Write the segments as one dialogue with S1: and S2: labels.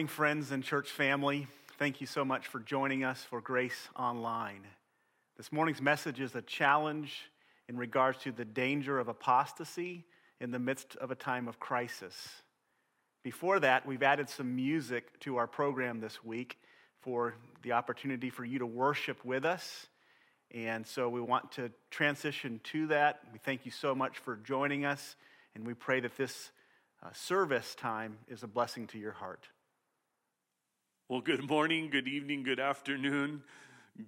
S1: morning, friends and church family. Thank you so much for joining us for Grace Online. This morning's message is a challenge in regards to the danger of apostasy in the midst of a time of crisis. Before that, we've added some music to our program this week for the opportunity for you to worship with us. And so we want to transition to that. We thank you so much for joining us, and we pray that this uh, service time is a blessing to your heart.
S2: Well, good morning, good evening, good afternoon,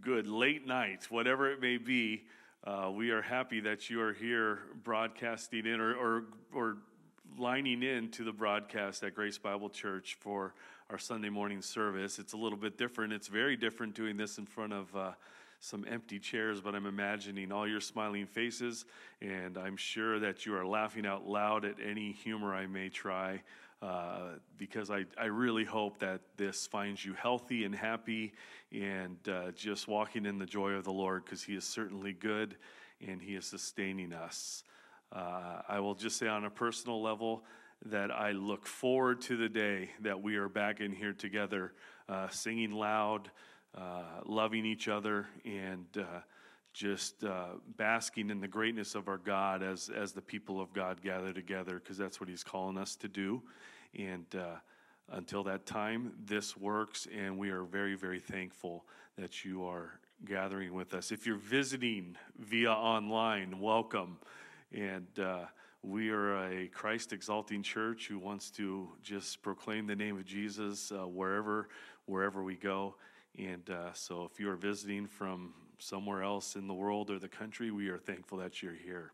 S2: good late night, whatever it may be. Uh, we are happy that you are here broadcasting in or, or, or lining in to the broadcast at Grace Bible Church for our Sunday morning service. It's a little bit different. It's very different doing this in front of uh, some empty chairs, but I'm imagining all your smiling faces, and I'm sure that you are laughing out loud at any humor I may try. Uh, because I, I really hope that this finds you healthy and happy and uh, just walking in the joy of the Lord because He is certainly good and He is sustaining us. Uh, I will just say on a personal level that I look forward to the day that we are back in here together, uh, singing loud, uh, loving each other and uh, just uh, basking in the greatness of our God as, as the people of God gather together, because that's what He's calling us to do. And uh, until that time, this works, and we are very, very thankful that you are gathering with us. If you're visiting via online, welcome. And uh, we are a Christ exalting church who wants to just proclaim the name of Jesus uh, wherever wherever we go. And uh, so, if you are visiting from somewhere else in the world or the country, we are thankful that you're here.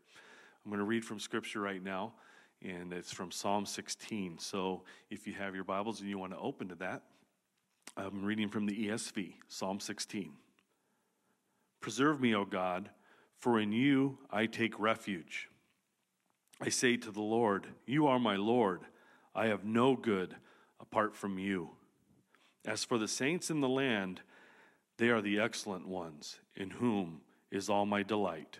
S2: I'm going to read from Scripture right now, and it's from Psalm 16. So, if you have your Bibles and you want to open to that, I'm reading from the ESV, Psalm 16. Preserve me, O God, for in you I take refuge. I say to the Lord, You are my Lord. I have no good apart from you. As for the saints in the land, they are the excellent ones, in whom is all my delight.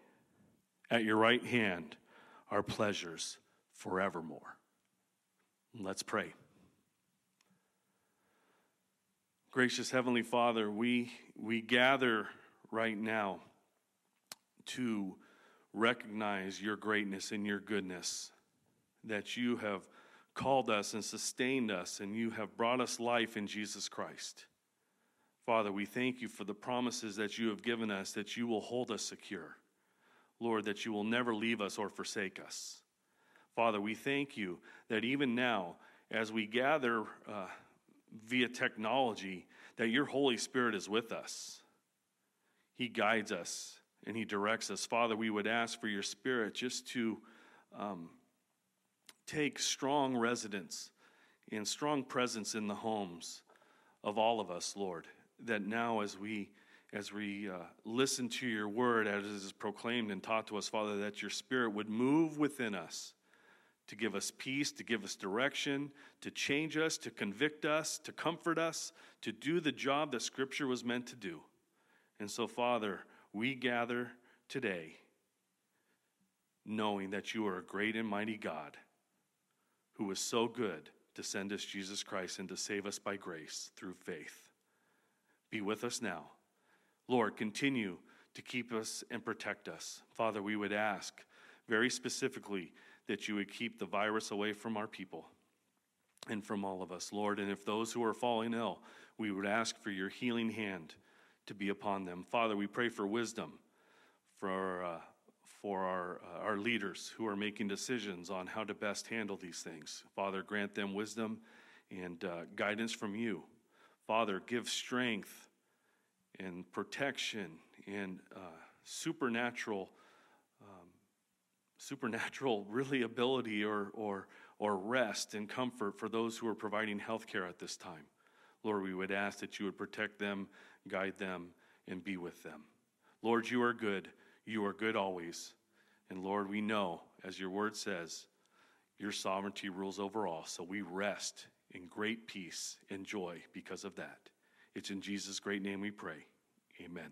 S2: At your right hand are pleasures forevermore. Let's pray. Gracious Heavenly Father, we, we gather right now to recognize your greatness and your goodness, that you have called us and sustained us, and you have brought us life in Jesus Christ. Father, we thank you for the promises that you have given us that you will hold us secure. Lord, that you will never leave us or forsake us. Father, we thank you that even now, as we gather uh, via technology, that your Holy Spirit is with us. He guides us and He directs us. Father, we would ask for your Spirit just to um, take strong residence and strong presence in the homes of all of us, Lord that now as we as we uh, listen to your word as it is proclaimed and taught to us father that your spirit would move within us to give us peace to give us direction to change us to convict us to comfort us to do the job that scripture was meant to do and so father we gather today knowing that you are a great and mighty god who is so good to send us jesus christ and to save us by grace through faith be with us now. Lord, continue to keep us and protect us. Father, we would ask very specifically that you would keep the virus away from our people and from all of us, Lord. And if those who are falling ill, we would ask for your healing hand to be upon them. Father, we pray for wisdom for, uh, for our, uh, our leaders who are making decisions on how to best handle these things. Father, grant them wisdom and uh, guidance from you. Father, give strength and protection and uh, supernatural, um, supernatural really ability or, or, or rest and comfort for those who are providing health care at this time. Lord, we would ask that you would protect them, guide them, and be with them. Lord, you are good. You are good always. And Lord, we know, as your word says, your sovereignty rules over all. So we rest in great peace and joy because of that. It's in Jesus' great name we pray. Amen.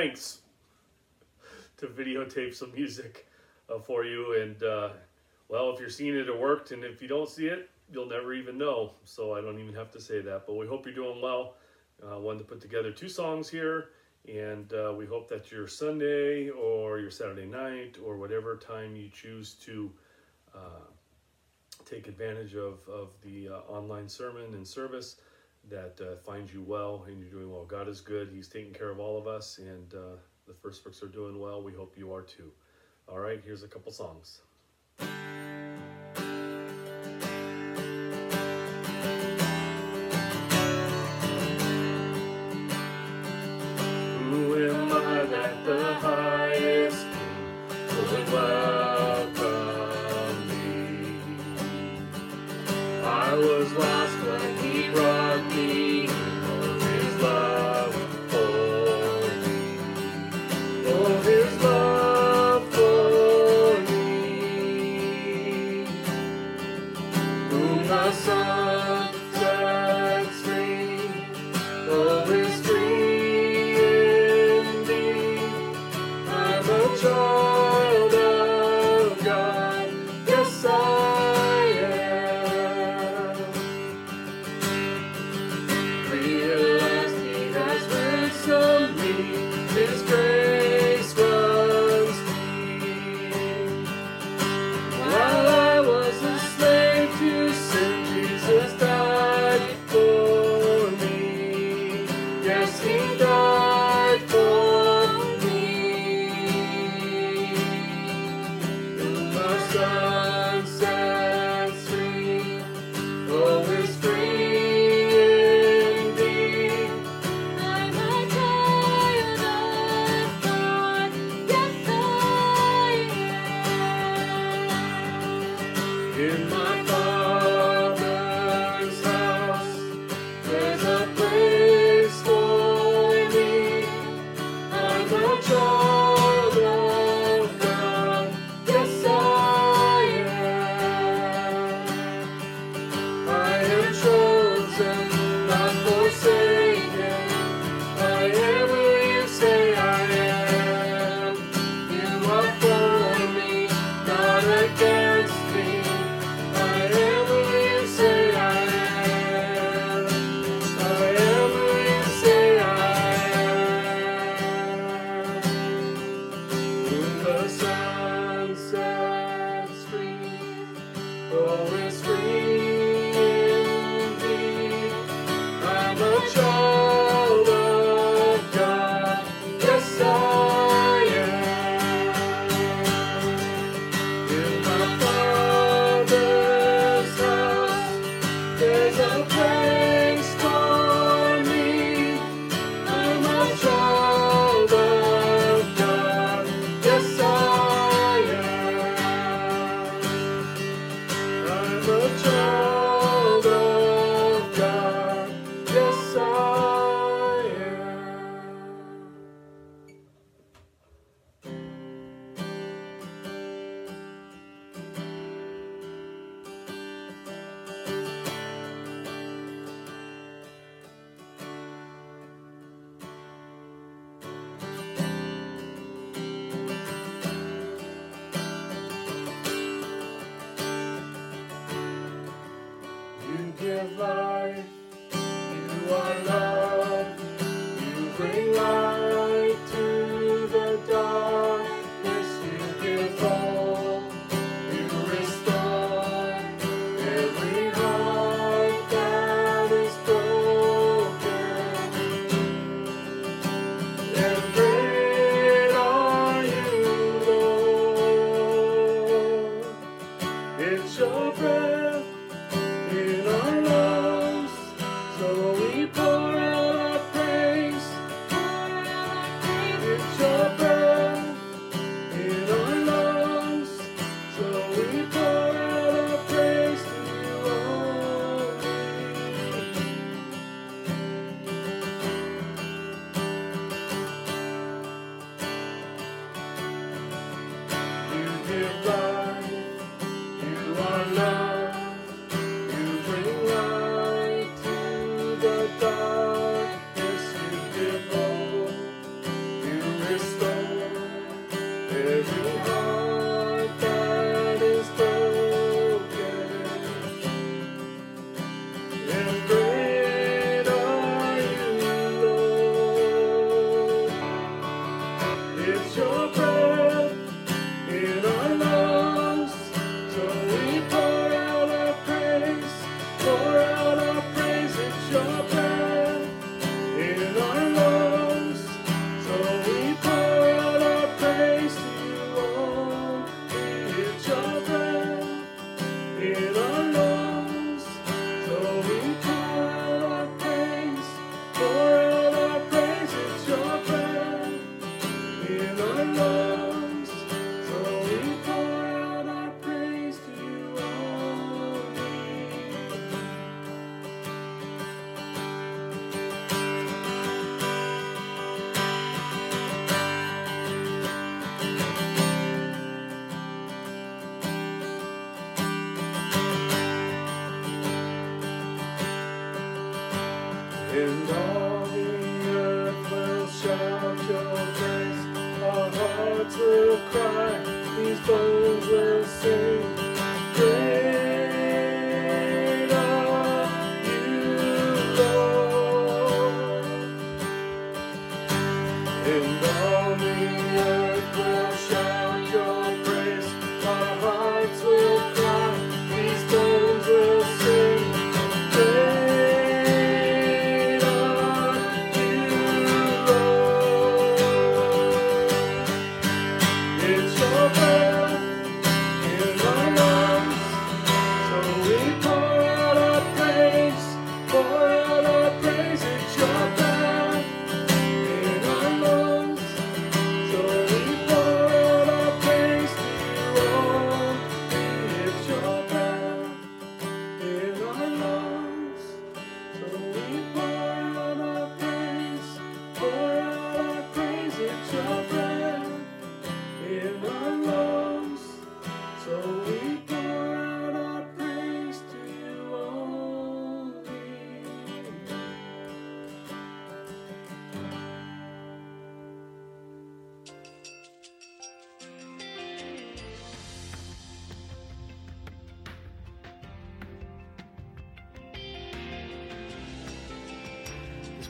S2: Lengths to videotape some music uh, for you. And uh, well, if you're seeing it, it worked. And if you don't see it, you'll never even know. So I don't even have to say that. But we hope you're doing well. Uh, wanted to put together two songs here. And uh, we hope that your Sunday or your Saturday night or whatever time you choose to uh, take advantage of, of the uh, online sermon and service that uh, finds you well and you're doing well. God is good. He's taking care of all of us, and uh, the first books are doing well. We hope you are too. All right, here's a couple songs.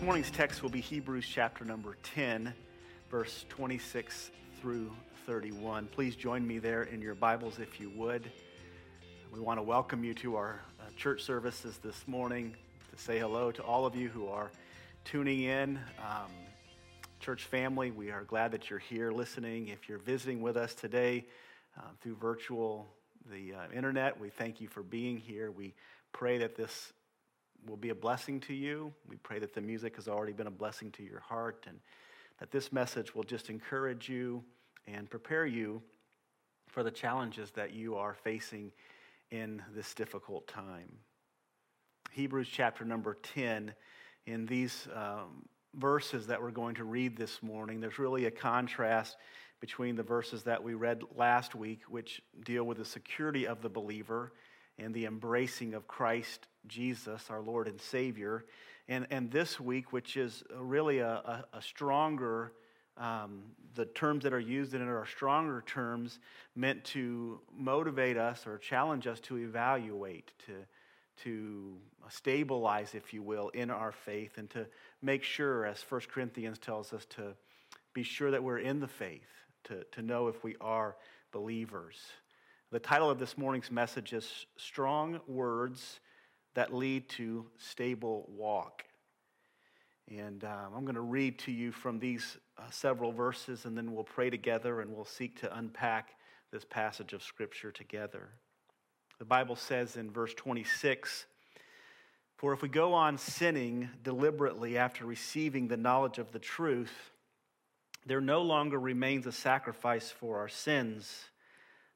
S1: This morning's text will be Hebrews chapter number 10, verse 26 through 31. Please join me there in your Bibles if you would. We want to welcome you to our uh, church services this morning to say hello to all of you who are tuning in. Um, church family, we are glad that you're here listening. If you're visiting with us today uh, through virtual, the uh, internet, we thank you for being here. We pray that this will be a blessing to you. We pray that the music has already been a blessing to your heart and that this message will just encourage you and prepare you for the challenges that you are facing in this difficult time. Hebrews chapter number 10, in these um, verses that we're going to read this morning, there's really a contrast between the verses that we read last week, which deal with the security of the believer and the embracing of Christ Jesus, our Lord and Savior. And, and this week, which is really a, a, a stronger, um, the terms that are used in it are stronger terms meant to motivate us or challenge us to evaluate, to, to stabilize, if you will, in our faith and to make sure, as 1 Corinthians tells us, to be sure that we're in the faith, to, to know if we are believers. The title of this morning's message is Strong Words That Lead to Stable Walk. And um, I'm going to read to you from these uh, several verses, and then we'll pray together and we'll seek to unpack this passage of Scripture together. The Bible says in verse 26 For if we go on sinning deliberately after receiving the knowledge of the truth, there no longer remains a sacrifice for our sins,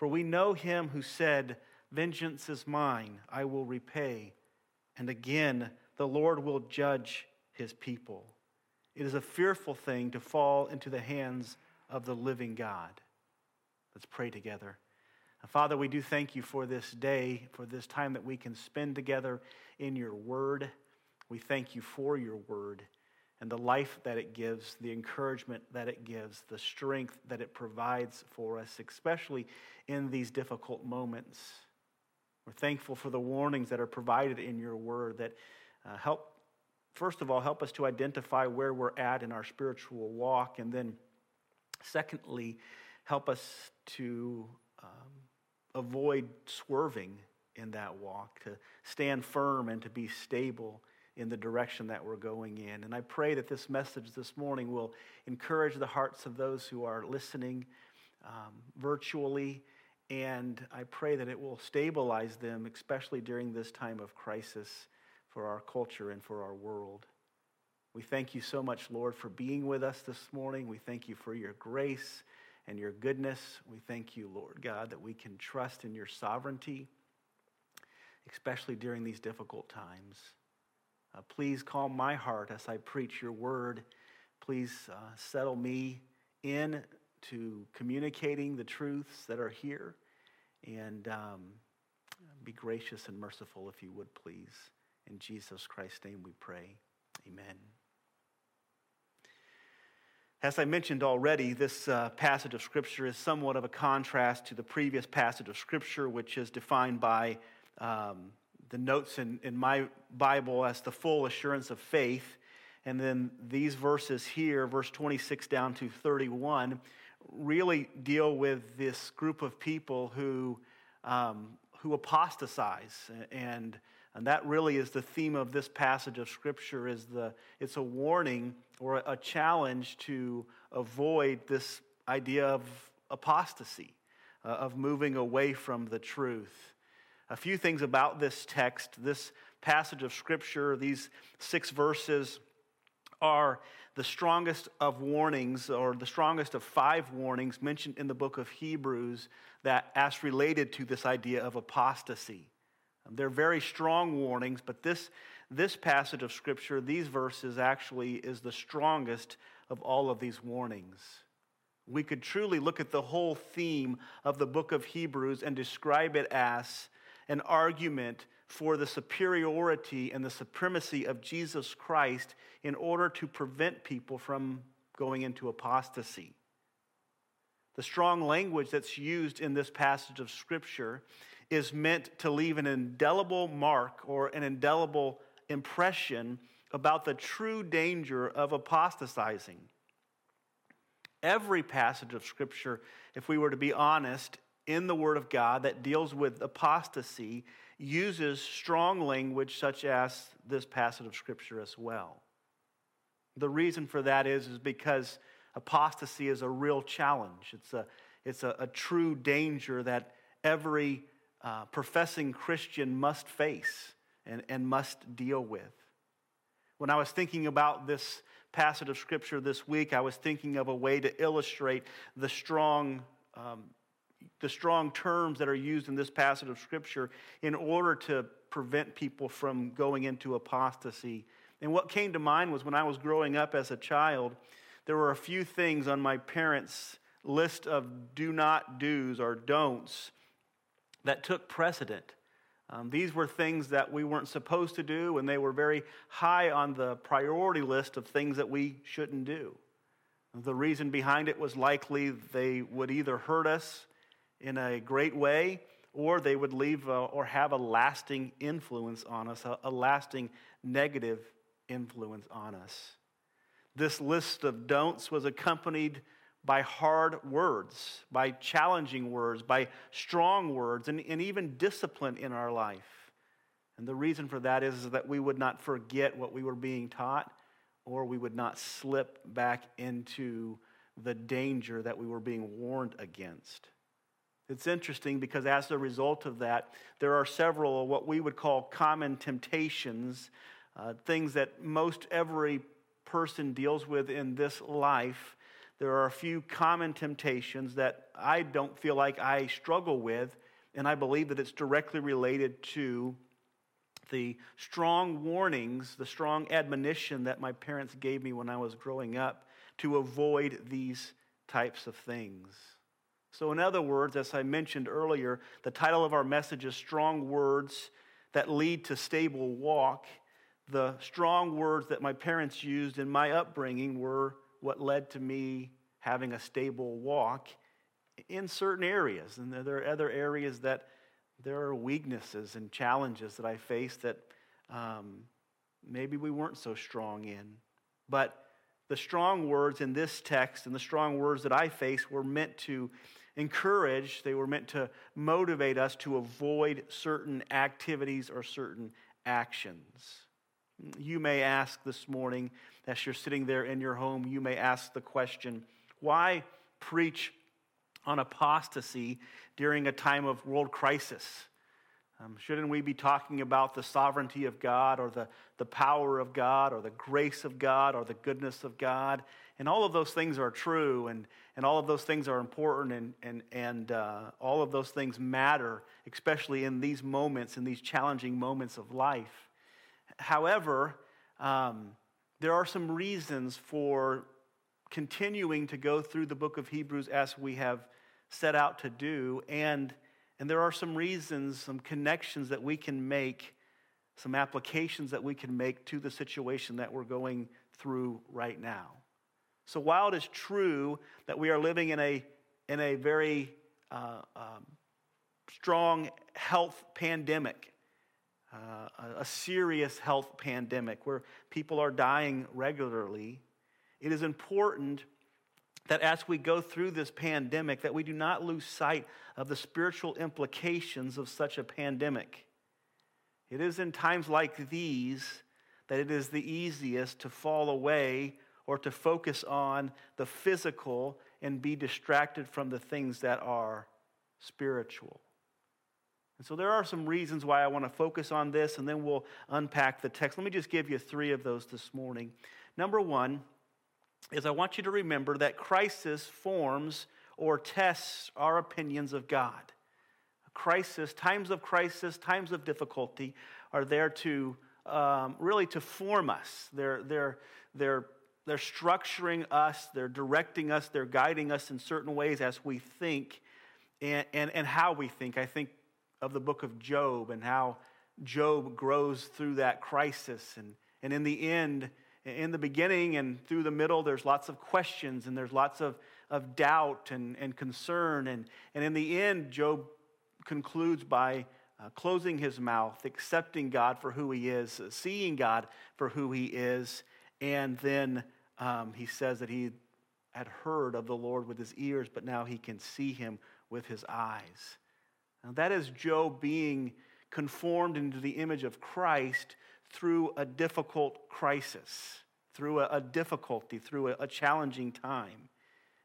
S1: For we know him who said, Vengeance is mine, I will repay. And again, the Lord will judge his people. It is a fearful thing to fall into the hands of the living God. Let's pray together. Father, we do thank you for this day, for this time that we can spend together in your word. We thank you for your word and the life that it gives, the encouragement that it gives, the strength that it provides for us, especially in these difficult moments. We're thankful for the warnings that are provided in your word that uh, help, first of all, help us to identify where we're at in our spiritual walk, and then, secondly, help us to um, avoid swerving in that walk, to stand firm and to be stable in the direction that we're going in. And I pray that this message this morning will encourage the hearts of those who are listening um, virtually. And I pray that it will stabilize them, especially during this time of crisis for our culture and for our world. We thank you so much, Lord, for being with us this morning. We thank you for your grace and your goodness. We thank you, Lord God, that we can trust in your sovereignty, especially during these difficult times. Uh, please calm my heart as I preach your word. Please uh, settle me in to communicating the truths that are here. And um, be gracious and merciful if you would, please. In Jesus Christ's name we pray. Amen. As I mentioned already, this uh, passage of Scripture is somewhat of a contrast to the previous passage of Scripture, which is defined by um, the notes in, in my Bible as the full assurance of faith. And then these verses here, verse 26 down to 31, really deal with this group of people who, um, who apostatize and and that really is the theme of this passage of Scripture is the, it's a warning or a challenge to avoid this idea of apostasy, uh, of moving away from the truth. A few things about this text, this passage of Scripture, these six verses are the strongest of warnings, or the strongest of five warnings mentioned in the book of Hebrews that as related to this idea of apostasy. They're very strong warnings, but this, this passage of Scripture, these verses, actually is the strongest of all of these warnings. We could truly look at the whole theme of the book of Hebrews and describe it as an argument for the superiority and the supremacy of Jesus Christ in order to prevent people from going into apostasy. The strong language that's used in this passage of Scripture is meant to leave an indelible mark or an indelible impression about the true danger of apostatizing. Every passage of Scripture, if we were to be honest, in the Word of God that deals with apostasy uses strong language such as this passage of Scripture as well. The reason for that is, is because apostasy is a real challenge. It's a, it's a, a true danger that every uh, professing Christian must face and, and must deal with. When I was thinking about this passage of Scripture this week, I was thinking of a way to illustrate the strong, um, the strong terms that are used in this passage of Scripture in order to prevent people from going into apostasy. And what came to mind was when I was growing up as a child, there were a few things on my parents' list of do not do's or don'ts that took precedent. Um, these were things that we weren't supposed to do, and they were very high on the priority list of things that we shouldn't do. The reason behind it was likely they would either hurt us in a great way or they would leave a, or have a lasting influence on us, a, a lasting negative influence on us. This list of don'ts was accompanied by hard words, by challenging words, by strong words, and, and even discipline in our life. And the reason for that is, is that we would not forget what we were being taught, or we would not slip back into the danger that we were being warned against. It's interesting because as a result of that, there are several what we would call common temptations, uh, things that most every person deals with in this life there are a few common temptations that I don't feel like I struggle with, and I believe that it's directly related to the strong warnings, the strong admonition that my parents gave me when I was growing up to avoid these types of things. So, in other words, as I mentioned earlier, the title of our message is Strong Words That Lead to Stable Walk. The strong words that my parents used in my upbringing were what led to me having a stable walk in certain areas. And there are other areas that there are weaknesses and challenges that I face that um, maybe we weren't so strong in. But the strong words in this text and the strong words that I face were meant to encourage, they were meant to motivate us to avoid certain activities or certain actions. You may ask this morning, as you're sitting there in your home, you may ask the question why preach on apostasy during a time of world crisis? Um, shouldn't we be talking about the sovereignty of God or the, the power of God or the grace of God or the goodness of God? And all of those things are true and, and all of those things are important and, and, and uh, all of those things matter, especially in these moments, in these challenging moments of life. However, um, there are some reasons for continuing to go through the book of Hebrews as we have set out to do. And, and there are some reasons, some connections that we can make, some applications that we can make to the situation that we're going through right now. So while it is true that we are living in a, in a very uh, um, strong health pandemic, uh, a serious health pandemic where people are dying regularly, it is important that as we go through this pandemic that we do not lose sight of the spiritual implications of such a pandemic. It is in times like these that it is the easiest to fall away or to focus on the physical and be distracted from the things that are spiritual. And so there are some reasons why I want to focus on this, and then we'll unpack the text. Let me just give you three of those this morning. Number one, is I want you to remember that crisis forms or tests our opinions of God. Crisis, times of crisis, times of difficulty are there to um, really to form us. They're, they're, they're, they're structuring us, they're directing us, they're guiding us in certain ways as we think and, and, and how we think. I think of the book of Job and how Job grows through that crisis. And, and in the end, in the beginning and through the middle, there's lots of questions and there's lots of, of doubt and, and concern. And, and in the end, Job concludes by uh, closing his mouth, accepting God for who he is, seeing God for who he is. And then um, he says that he had heard of the Lord with his ears, but now he can see him with his eyes. Now, that is Job being conformed into the image of Christ through a difficult crisis, through a, a difficulty, through a, a challenging time.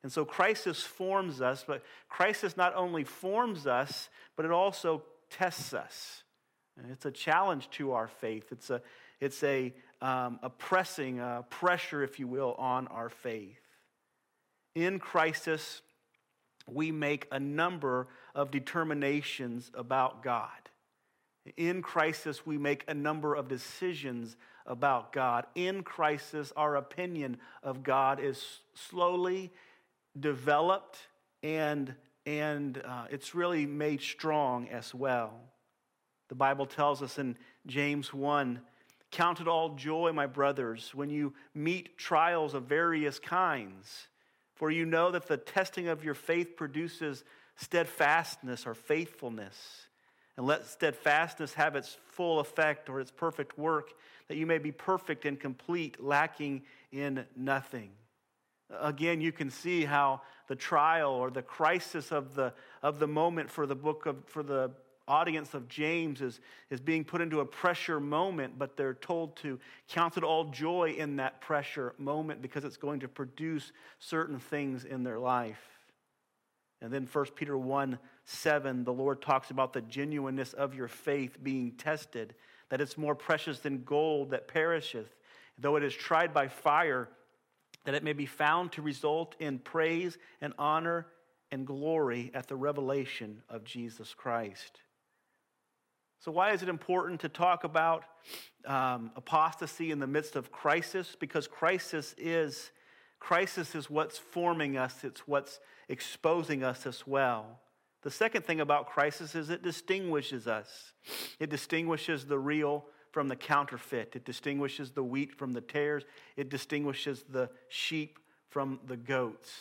S1: And so crisis forms us, but crisis not only forms us, but it also tests us. And it's a challenge to our faith. It's a, it's a, um, a pressing, a pressure, if you will, on our faith. In crisis, we make a number of determinations about God. In crisis, we make a number of decisions about God. In crisis, our opinion of God is slowly developed and, and uh, it's really made strong as well. The Bible tells us in James 1 Count it all joy, my brothers, when you meet trials of various kinds, for you know that the testing of your faith produces steadfastness or faithfulness. And let steadfastness have its full effect or its perfect work, that you may be perfect and complete, lacking in nothing. Again, you can see how the trial or the crisis of the, of the moment for the book of, for the audience of James is, is being put into a pressure moment, but they're told to count it all joy in that pressure moment because it's going to produce certain things in their life. And then 1 Peter 1 7, the Lord talks about the genuineness of your faith being tested, that it's more precious than gold that perisheth, though it is tried by fire, that it may be found to result in praise and honor and glory at the revelation of Jesus Christ. So, why is it important to talk about um, apostasy in the midst of crisis? Because crisis is, crisis is what's forming us, it's what's exposing us as well. The second thing about crisis is it distinguishes us. It distinguishes the real from the counterfeit. It distinguishes the wheat from the tares. It distinguishes the sheep from the goats.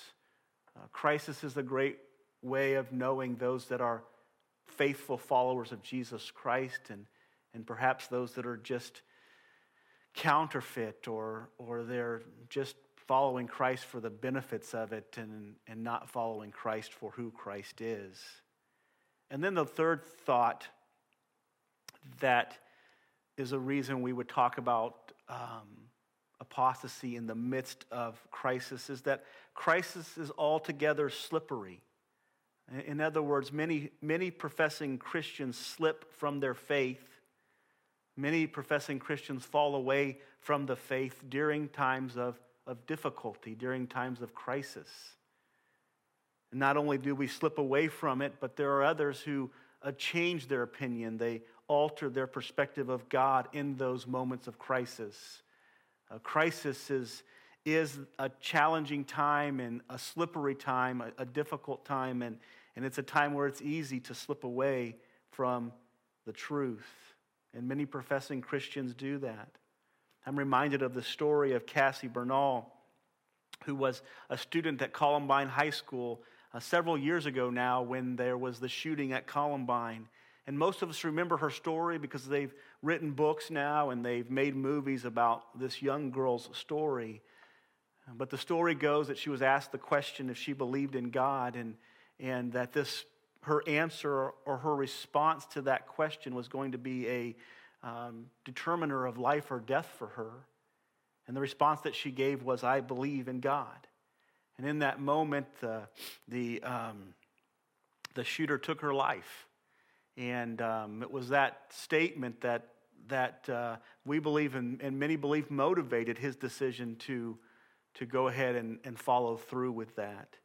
S1: Uh, crisis is a great way of knowing those that are faithful followers of Jesus Christ and, and perhaps those that are just counterfeit or, or they're just following Christ for the benefits of it and, and not following Christ for who Christ is. And then the third thought that is a reason we would talk about um, apostasy in the midst of crisis is that crisis is altogether slippery. In other words, many, many professing Christians slip from their faith. Many professing Christians fall away from the faith during times of, of difficulty, during times of crisis. And not only do we slip away from it, but there are others who uh, change their opinion. They alter their perspective of God in those moments of crisis. A crisis is, is a challenging time and a slippery time, a, a difficult time, and, and it's a time where it's easy to slip away from the truth. And many professing Christians do that. I'm reminded of the story of Cassie Bernall, who was a student at Columbine High School uh, several years ago now when there was the shooting at Columbine. And most of us remember her story because they've written books now and they've made movies about this young girl's story. But the story goes that she was asked the question if she believed in God, and, and that this, her answer or her response to that question was going to be a um, determiner of life or death for her. And the response that she gave was, I believe in God. And in that moment, uh, the, um, the shooter took her life. And um, it was that statement that, that uh, we believe and, and many believe motivated his decision to, to go ahead and, and follow through with that.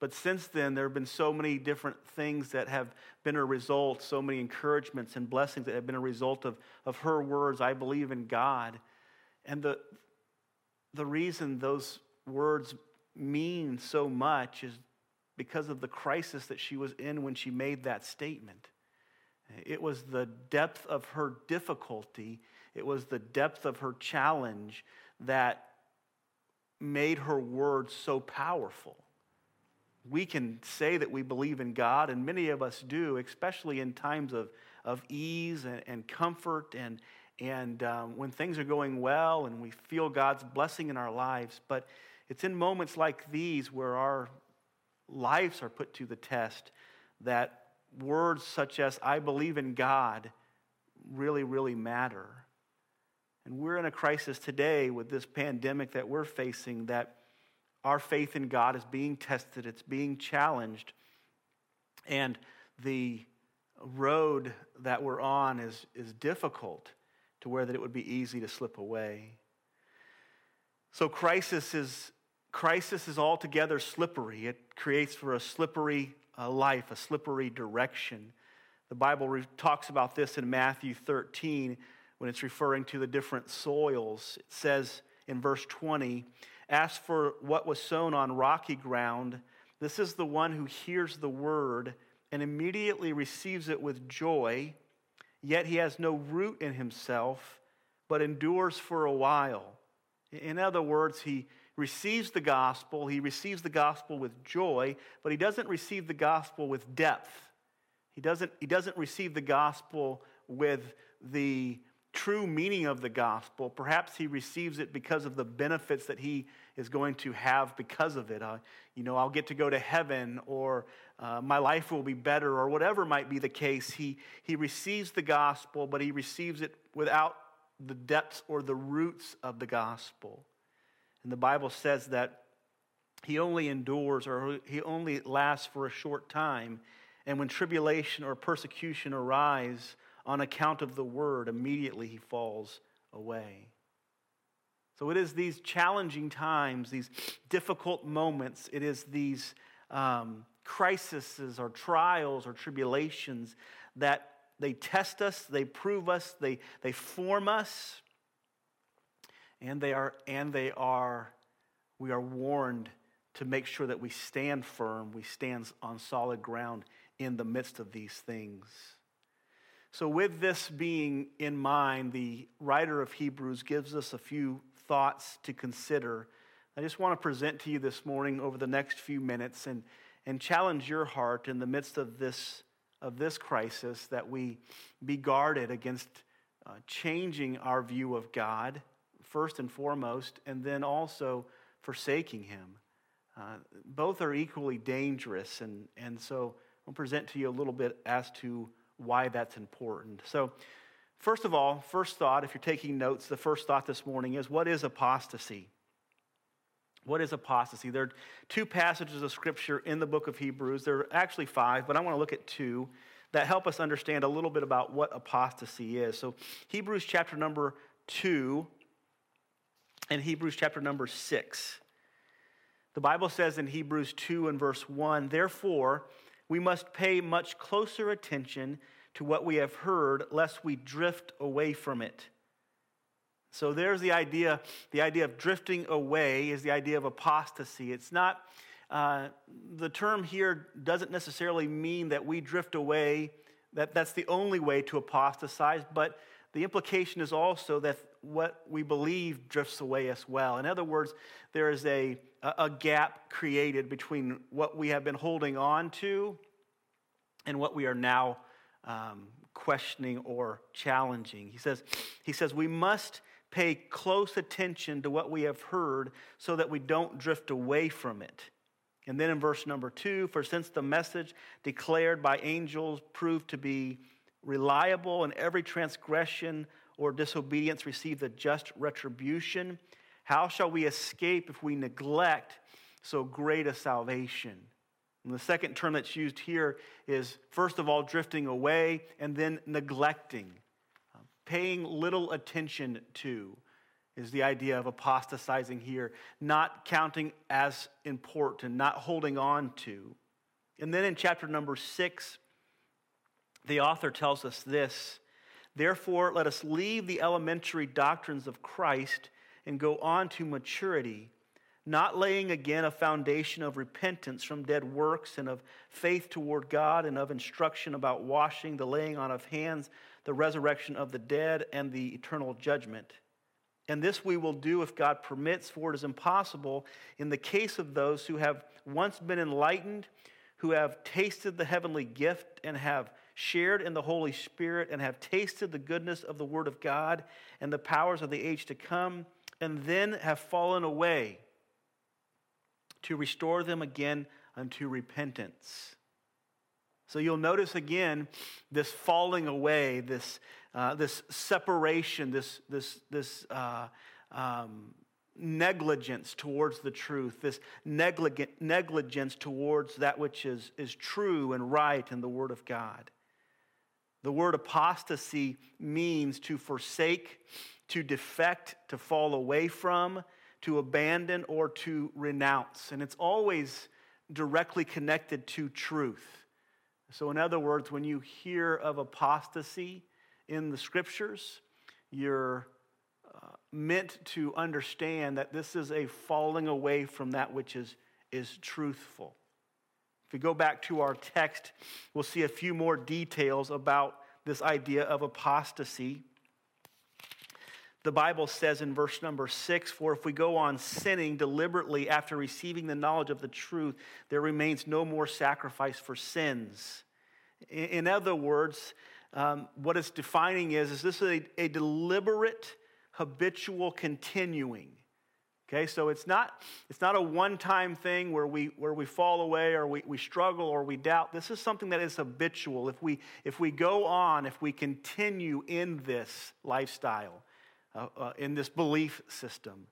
S1: But since then, there have been so many different things that have been a result, so many encouragements and blessings that have been a result of, of her words, I believe in God. And the, the reason those words mean so much is because of the crisis that she was in when she made that statement. It was the depth of her difficulty, it was the depth of her challenge that made her words so powerful. We can say that we believe in God, and many of us do, especially in times of, of ease and, and comfort and, and um, when things are going well and we feel God's blessing in our lives. But it's in moments like these where our lives are put to the test that words such as, I believe in God, really, really matter. And we're in a crisis today with this pandemic that we're facing that our faith in God is being tested, it's being challenged. And the road that we're on is, is difficult to where that it would be easy to slip away. So crisis is crisis is altogether slippery. It creates for a slippery uh, life, a slippery direction. The Bible re- talks about this in Matthew 13 when it's referring to the different soils. It says in verse 20, As for what was sown on rocky ground, this is the one who hears the word and immediately receives it with joy, yet he has no root in himself, but endures for a while. In other words, he receives the gospel, he receives the gospel with joy, but he doesn't receive the gospel with depth. He doesn't, he doesn't receive the gospel with the true meaning of the gospel. Perhaps he receives it because of the benefits that he is going to have because of it. Uh, you know, I'll get to go to heaven, or uh, my life will be better, or whatever might be the case. He, he receives the gospel, but he receives it without the depths or the roots of the gospel. And the Bible says that he only endures or he only lasts for a short time. And when tribulation or persecution arise on account of the word, immediately he falls away. So it is these challenging times, these difficult moments, it is these um, crises or trials or tribulations that they test us, they prove us, they, they form us, and they are, and they are, we are warned to make sure that we stand firm, we stand on solid ground in the midst of these things. So, with this being in mind, the writer of Hebrews gives us a few thoughts to consider. I just want to present to you this morning over the next few minutes and, and challenge your heart in the midst of this, of this crisis that we be guarded against uh, changing our view of God, first and foremost, and then also forsaking Him. Uh, both are equally dangerous, and, and so I'll present to you a little bit as to why that's important. So, First of all, first thought, if you're taking notes, the first thought this morning is what is apostasy? What is apostasy? There are two passages of scripture in the book of Hebrews. There are actually five, but I want to look at two that help us understand a little bit about what apostasy is. So, Hebrews chapter number two and Hebrews chapter number six. The Bible says in Hebrews 2 and verse 1 Therefore, we must pay much closer attention to what we have heard, lest we drift away from it. So there's the idea. The idea of drifting away is the idea of apostasy. It's not, uh, the term here doesn't necessarily mean that we drift away, that that's the only way to apostatize, but the implication is also that what we believe drifts away as well. In other words, there is a, a gap created between what we have been holding on to and what we are now um, questioning or challenging. He says, he says, we must pay close attention to what we have heard so that we don't drift away from it. And then in verse number two, for since the message declared by angels proved to be reliable and every transgression or disobedience received a just retribution, how shall we escape if we neglect so great a salvation? And the second term that's used here is, first of all, drifting away and then neglecting. Uh, paying little attention to is the idea of apostatizing here, not counting as important, not holding on to. And then in chapter number six, the author tells us this Therefore, let us leave the elementary doctrines of Christ and go on to maturity not laying again a foundation of repentance from dead works and of faith toward God and of instruction about washing, the laying on of hands, the resurrection of the dead, and the eternal judgment. And this we will do if God permits, for it is impossible in the case of those who have once been enlightened, who have tasted the heavenly gift and have shared in the Holy Spirit and have tasted the goodness of the Word of God and the powers of the age to come, and then have fallen away to restore them again unto repentance. So you'll notice again this falling away, this, uh, this separation, this, this, this uh, um, negligence towards the truth, this negligence towards that which is, is true and right in the Word of God. The word apostasy means to forsake, to defect, to fall away from, to abandon, or to renounce. And it's always directly connected to truth. So, in other words, when you hear of apostasy in the scriptures, you're uh, meant to understand that this is a falling away from that which is, is truthful. If we go back to our text, we'll see a few more details about this idea of apostasy. The Bible says in verse number six, For if we go on sinning deliberately after receiving the knowledge of the truth, there remains no more sacrifice for sins. In other words, um, what it's defining is, is this is a, a deliberate, habitual continuing. Okay, so it's not, it's not a one time thing where we, where we fall away or we, we struggle or we doubt. This is something that is habitual. If we, if we go on, if we continue in this lifestyle, uh, uh, in this belief system,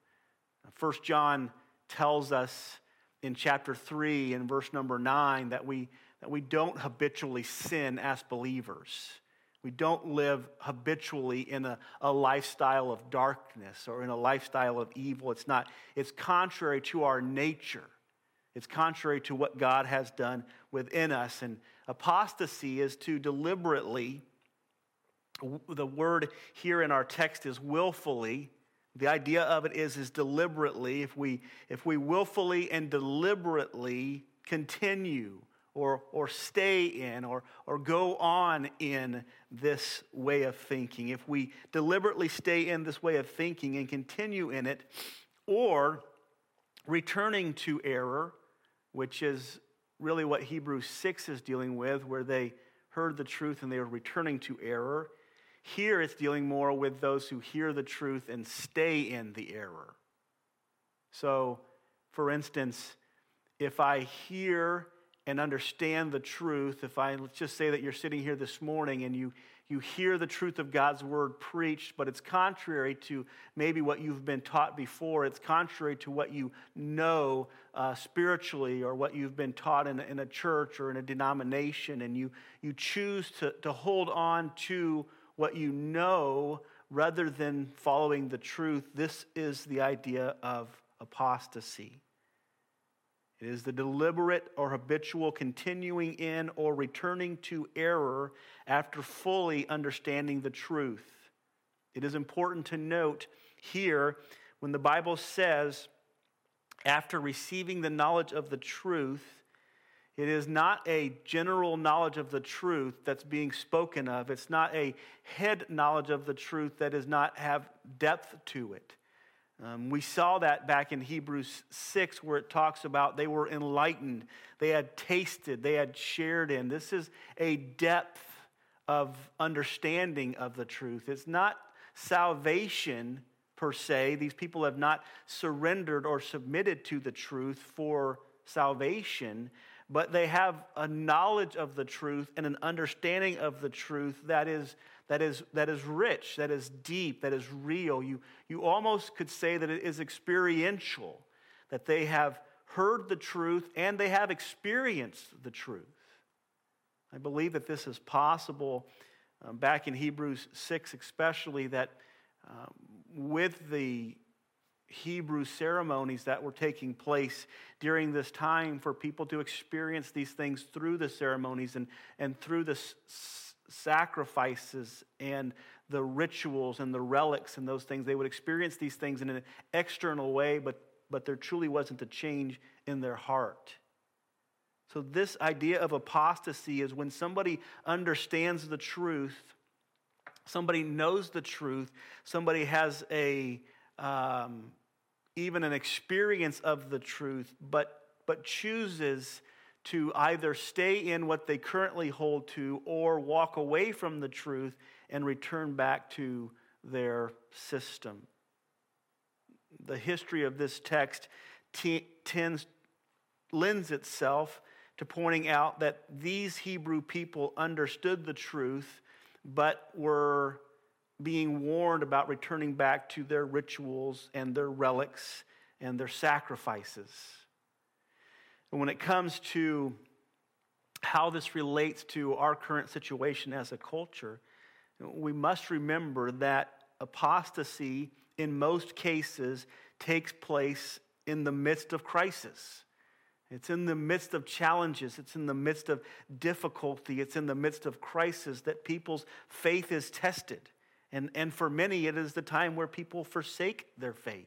S1: First John tells us in chapter 3 in verse number 9 that we, that we don't habitually sin as believers. We don't live habitually in a, a lifestyle of darkness or in a lifestyle of evil. It's not, it's contrary to our nature. It's contrary to what God has done within us. And apostasy is to deliberately, the word here in our text is willfully. The idea of it is, is deliberately. If we, if we willfully and deliberately continue or, or stay in or, or go on in this way of thinking, if we deliberately stay in this way of thinking and continue in it, or returning to error, which is really what Hebrews 6 is dealing with, where they heard the truth and they are returning to error. Here it's dealing more with those who hear the truth and stay in the error. So, for instance, if I hear and understand the truth, if I let's just say that you're sitting here this morning and you, you hear the truth of God's word preached, but it's contrary to maybe what you've been taught before, it's contrary to what you know uh, spiritually or what you've been taught in in a church or in a denomination, and you, you choose to, to hold on to what you know rather than following the truth, this is the idea of apostasy. It is the deliberate or habitual continuing in or returning to error after fully understanding the truth. It is important to note here when the Bible says, after receiving the knowledge of the truth, it is not a general knowledge of the truth that's being spoken of. It's not a head knowledge of the truth that does not have depth to it. Um, we saw that back in Hebrews 6, where it talks about they were enlightened, they had tasted, they had shared in. This is a depth of understanding of the truth. It's not salvation per se. These people have not surrendered or submitted to the truth for salvation, but they have a knowledge of the truth and an understanding of the truth that is that is, that is rich, that is deep, that is real. You, you almost could say that it is experiential, that they have heard the truth and they have experienced the truth. I believe that this is possible um, back in Hebrews 6, especially, that um, with the Hebrew ceremonies that were taking place during this time, for people to experience these things through the ceremonies and, and through the sacrifices and the rituals and the relics and those things. They would experience these things in an external way, but, but there truly wasn't a change in their heart. So, this idea of apostasy is when somebody understands the truth, somebody knows the truth, somebody has a um, even an experience of the truth, but, but chooses to either stay in what they currently hold to or walk away from the truth and return back to their system. The history of this text t- tends, lends itself to pointing out that these Hebrew people understood the truth, but were being warned about returning back to their rituals and their relics and their sacrifices. When it comes to how this relates to our current situation as a culture, we must remember that apostasy, in most cases, takes place in the midst of crisis. It's in the midst of challenges, it's in the midst of difficulty, it's in the midst of crisis that people's faith is tested. And, and for many, it is the time where people forsake their faith.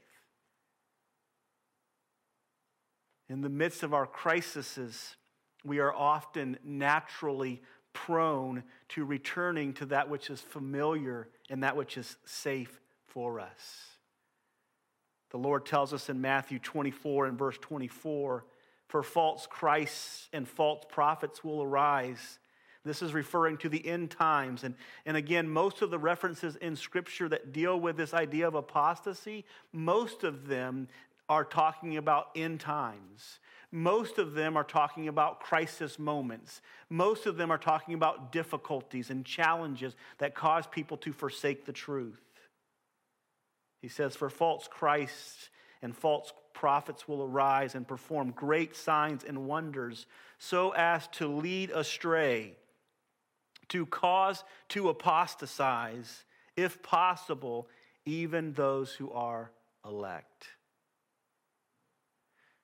S1: In the midst of our crises, we are often naturally prone to returning to that which is familiar and that which is safe for us. The Lord tells us in Matthew 24 and verse 24 For false Christs and false prophets will arise. This is referring to the end times. And, and again, most of the references in Scripture that deal with this idea of apostasy, most of them are talking about end times. Most of them are talking about crisis moments. Most of them are talking about difficulties and challenges that cause people to forsake the truth. He says, For false Christs and false prophets will arise and perform great signs and wonders so as to lead astray, to cause to apostatize, if possible, even those who are elect.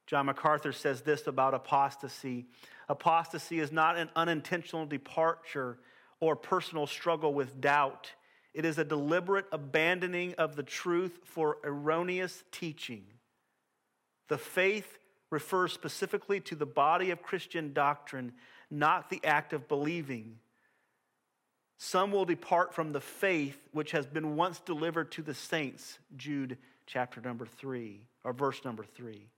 S1: John MacArthur says this about apostasy apostasy is not an unintentional departure or personal struggle with doubt. It is a deliberate abandoning of the truth for erroneous teaching. The faith refers specifically to the body of Christian doctrine, not the act of believing. Some will depart from the faith which has been once delivered to the saints, Jude chapter number 3, or verse number 3.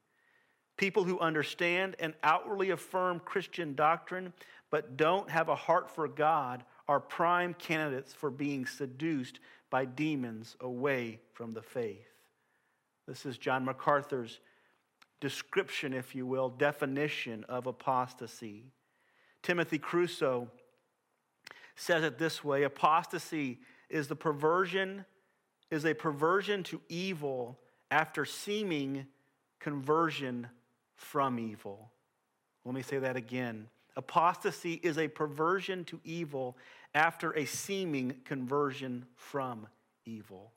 S1: People who understand and outwardly affirm Christian doctrine but don't have a heart for God are prime candidates for being seduced by demons away from the faith. This is John MacArthur's description, if you will, definition of apostasy. Timothy Cruso says it this way apostasy is the perversion is a perversion to evil after seeming conversion from evil. Let me say that again. Apostasy is a perversion to evil after a seeming conversion from evil.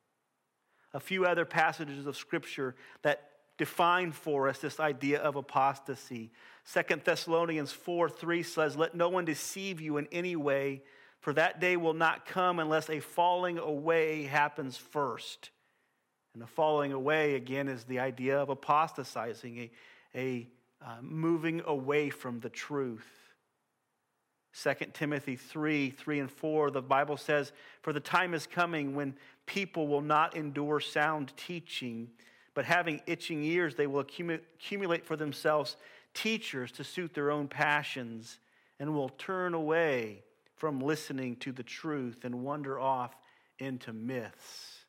S1: A few other passages of Scripture that define for us this idea of apostasy. Second Thessalonians 4 3 says, Let no one deceive you in any way, for that day will not come unless a falling away happens first. And the falling away, again, is the idea of apostatizing, a, a uh, moving away from the truth. 2 Timothy 3 3 and 4, the Bible says, For the time is coming when people will not endure sound teaching, but having itching ears, they will accumulate for themselves teachers to suit their own passions, and will turn away from listening to the truth and wander off into myths.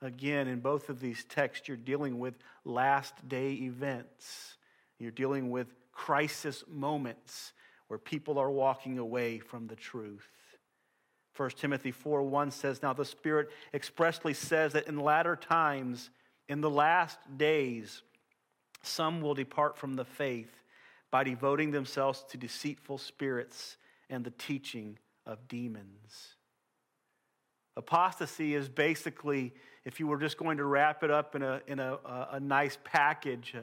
S1: Again, in both of these texts, you're dealing with last day events. You're dealing with crisis moments where people are walking away from the truth. 1 Timothy 4 1 says, Now the Spirit expressly says that in latter times, in the last days, some will depart from the faith by devoting themselves to deceitful spirits and the teaching of demons. Apostasy is basically, if you were just going to wrap it up in a, in a, a, nice package,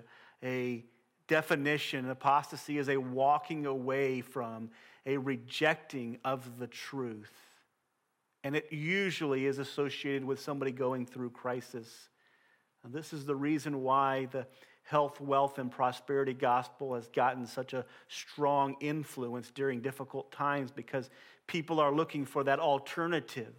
S1: a definition, apostasy is a walking away from, a rejecting of the truth. And it usually is associated with somebody going through crisis. And this is the reason why the health, wealth, and prosperity gospel has gotten such a strong influence during difficult times because people are looking for that alternative.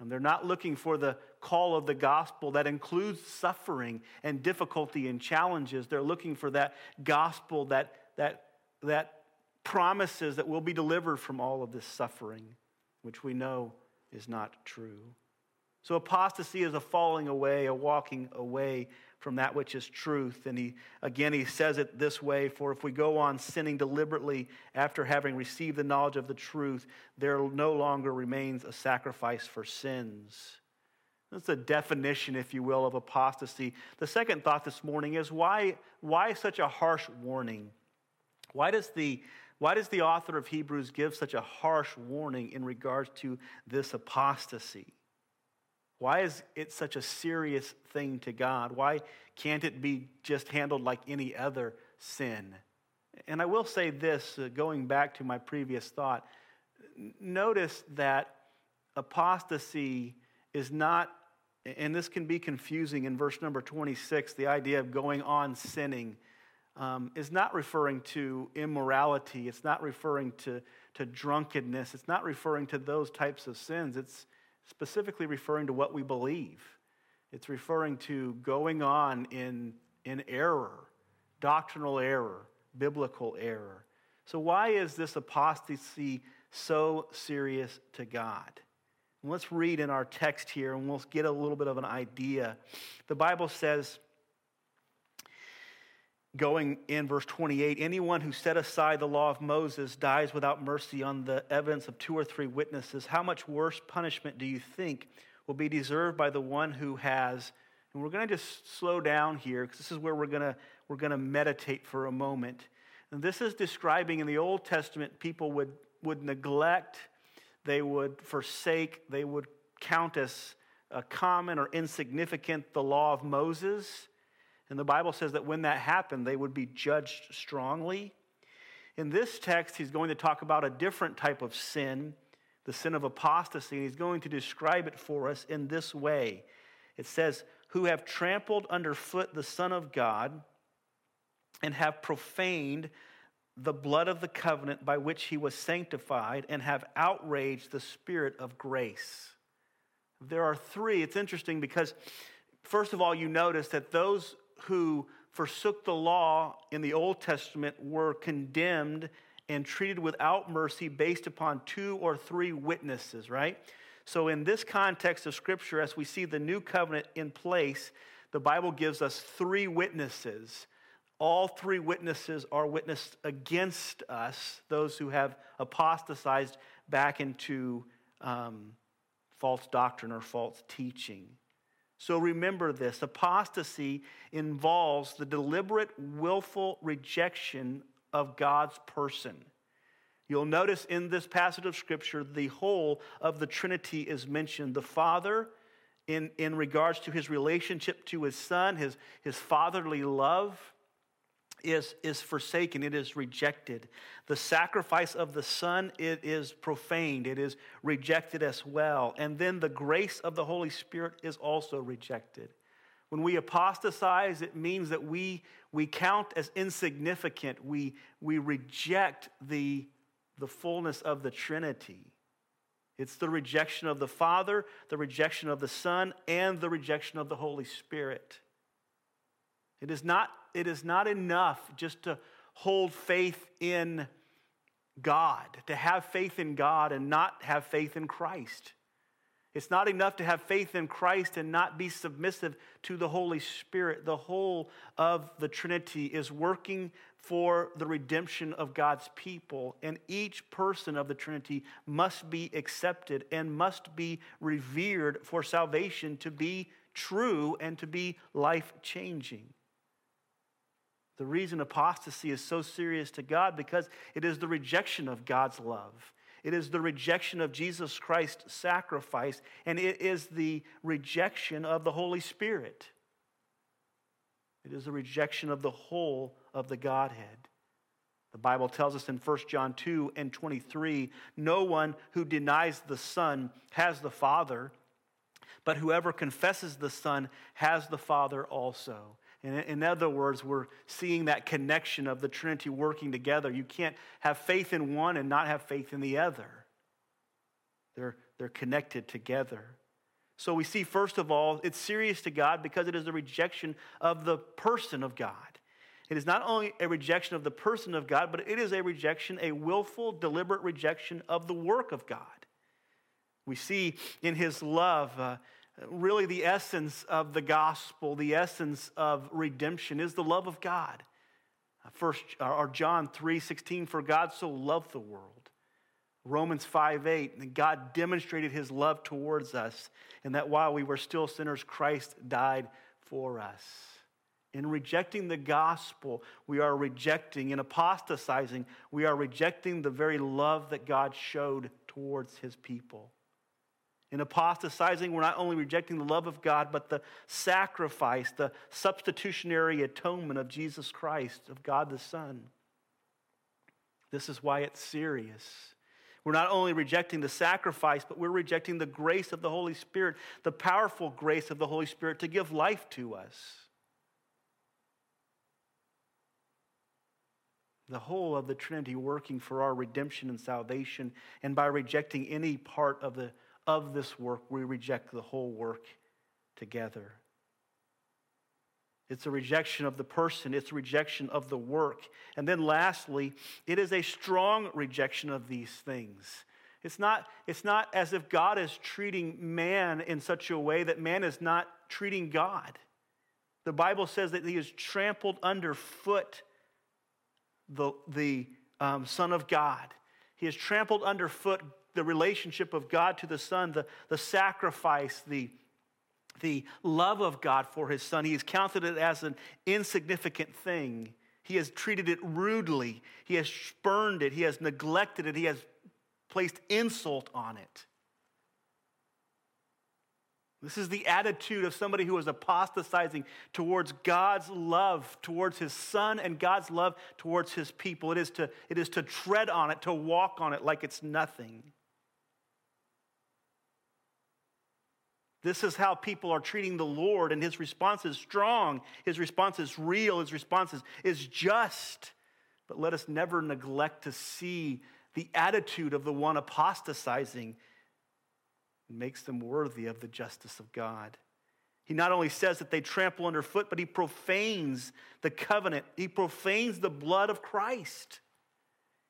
S1: And they're not looking for the call of the gospel that includes suffering and difficulty and challenges. They're looking for that gospel that, that, that promises that we'll be delivered from all of this suffering, which we know is not true. So apostasy is a falling away, a walking away from that which is truth. And he, again, he says it this way For if we go on sinning deliberately after having received the knowledge of the truth, there no longer remains a sacrifice for sins. That's a definition, if you will, of apostasy. The second thought this morning is why, why such a harsh warning? Why does, the, why does the author of Hebrews give such a harsh warning in regards to this apostasy? Why is it such a serious thing to God? Why can't it be just handled like any other sin? And I will say this, uh, going back to my previous thought, notice that apostasy is not, and this can be confusing in verse number 26, the idea of going on sinning. Um, is not referring to immorality. It's not referring to, to drunkenness. It's not referring to those types of sins. It's specifically referring to what we believe. It's referring to going on in, in error, doctrinal error, biblical error. So, why is this apostasy so serious to God? Let's read in our text here and we'll get a little bit of an idea. The Bible says, going in verse 28 anyone who set aside the law of Moses dies without mercy on the evidence of two or three witnesses. How much worse punishment do you think will be deserved by the one who has? And we're going to just slow down here because this is where we're going to we're going to meditate for a moment. And this is describing in the Old Testament people would would neglect, they would forsake, they would count as uh, common or insignificant the law of Moses and the Bible says that when that happened, they would be judged strongly. In this text, he's going to talk about a different type of sin, the sin of apostasy, and he's going to describe it for us in this way. It says, Who have trampled underfoot the Son of God and have profaned the blood of the covenant by which he was sanctified and have outraged the Spirit of grace. There are three. It's interesting because, first of all, you notice that those who forsook the law in the Old Testament were condemned and treated without mercy based upon two or three witnesses, right? So, in this context of Scripture, as we see the new covenant in place, the Bible gives us three witnesses. All three witnesses are witnessed against us, those who have apostatized back into um, false doctrine or false teaching. So remember this apostasy involves the deliberate, willful rejection of God's person. You'll notice in this passage of Scripture, the whole of the Trinity is mentioned. The Father, in, in regards to his relationship to his Son, his, his fatherly love is, is forsaken, it is rejected. The sacrifice of the Son, it is profaned, it is rejected as well. And then the grace of the Holy Spirit is also rejected. When we apostatize, it means that we, we count as insignificant. We, we reject the, the fullness of the Trinity. It's the rejection of the Father, the rejection of the Son, and the rejection of the Holy Spirit. It is not it is not enough just to hold faith in God, to have faith in God and not have faith in Christ. It's not enough to have faith in Christ and not be submissive to the Holy Spirit. The whole of the Trinity is working for the redemption of God's people, and each person of the Trinity must be accepted and must be revered for salvation to be true and to be life changing. The reason apostasy is so serious to God because it is the rejection of God's love. It is the rejection of Jesus Christ's sacrifice, and it is the rejection of the Holy Spirit. It is the rejection of the whole of the Godhead. The Bible tells us in 1 John 2 and 23 no one who denies the Son has the Father, but whoever confesses the Son has the Father also. In, in other words, we're seeing that connection of the Trinity working together. You can't have faith in one and not have faith in the other. They're, they're connected together. So we see, first of all, it's serious to God because it is a rejection of the person of God. It is not only a rejection of the person of God, but it is a rejection, a willful, deliberate rejection of the work of God. We see in his love, uh, really the essence of the gospel, the essence of redemption is the love of God. First, or John 3 16, for God so loved the world. Romans 5 8, and God demonstrated his love towards us, and that while we were still sinners, Christ died for us. In rejecting the gospel, we are rejecting, in apostatizing, we are rejecting the very love that God showed towards his people. In apostatizing, we're not only rejecting the love of God, but the sacrifice, the substitutionary atonement of Jesus Christ, of God the Son. This is why it's serious. We're not only rejecting the sacrifice, but we're rejecting the grace of the Holy Spirit, the powerful grace of the Holy Spirit to give life to us. The whole of the Trinity working for our redemption and salvation, and by rejecting any part of, the, of this work, we reject the whole work together. It's a rejection of the person, it's a rejection of the work. And then lastly, it is a strong rejection of these things. It's not, it's not as if God is treating man in such a way that man is not treating God. The Bible says that he has trampled underfoot the, the um, Son of God. He has trampled underfoot the relationship of God to the Son, the, the sacrifice, the, the love of God for his son. He has counted it as an insignificant thing. He has treated it rudely. He has spurned it. He has neglected it. He has placed insult on it. This is the attitude of somebody who is apostatizing towards God's love towards his son and God's love towards his people. It is to, it is to tread on it, to walk on it like it's nothing. This is how people are treating the Lord, and his response is strong. His response is real. His response is, is just. But let us never neglect to see the attitude of the one apostatizing it makes them worthy of the justice of God. He not only says that they trample underfoot, but he profanes the covenant. He profanes the blood of Christ.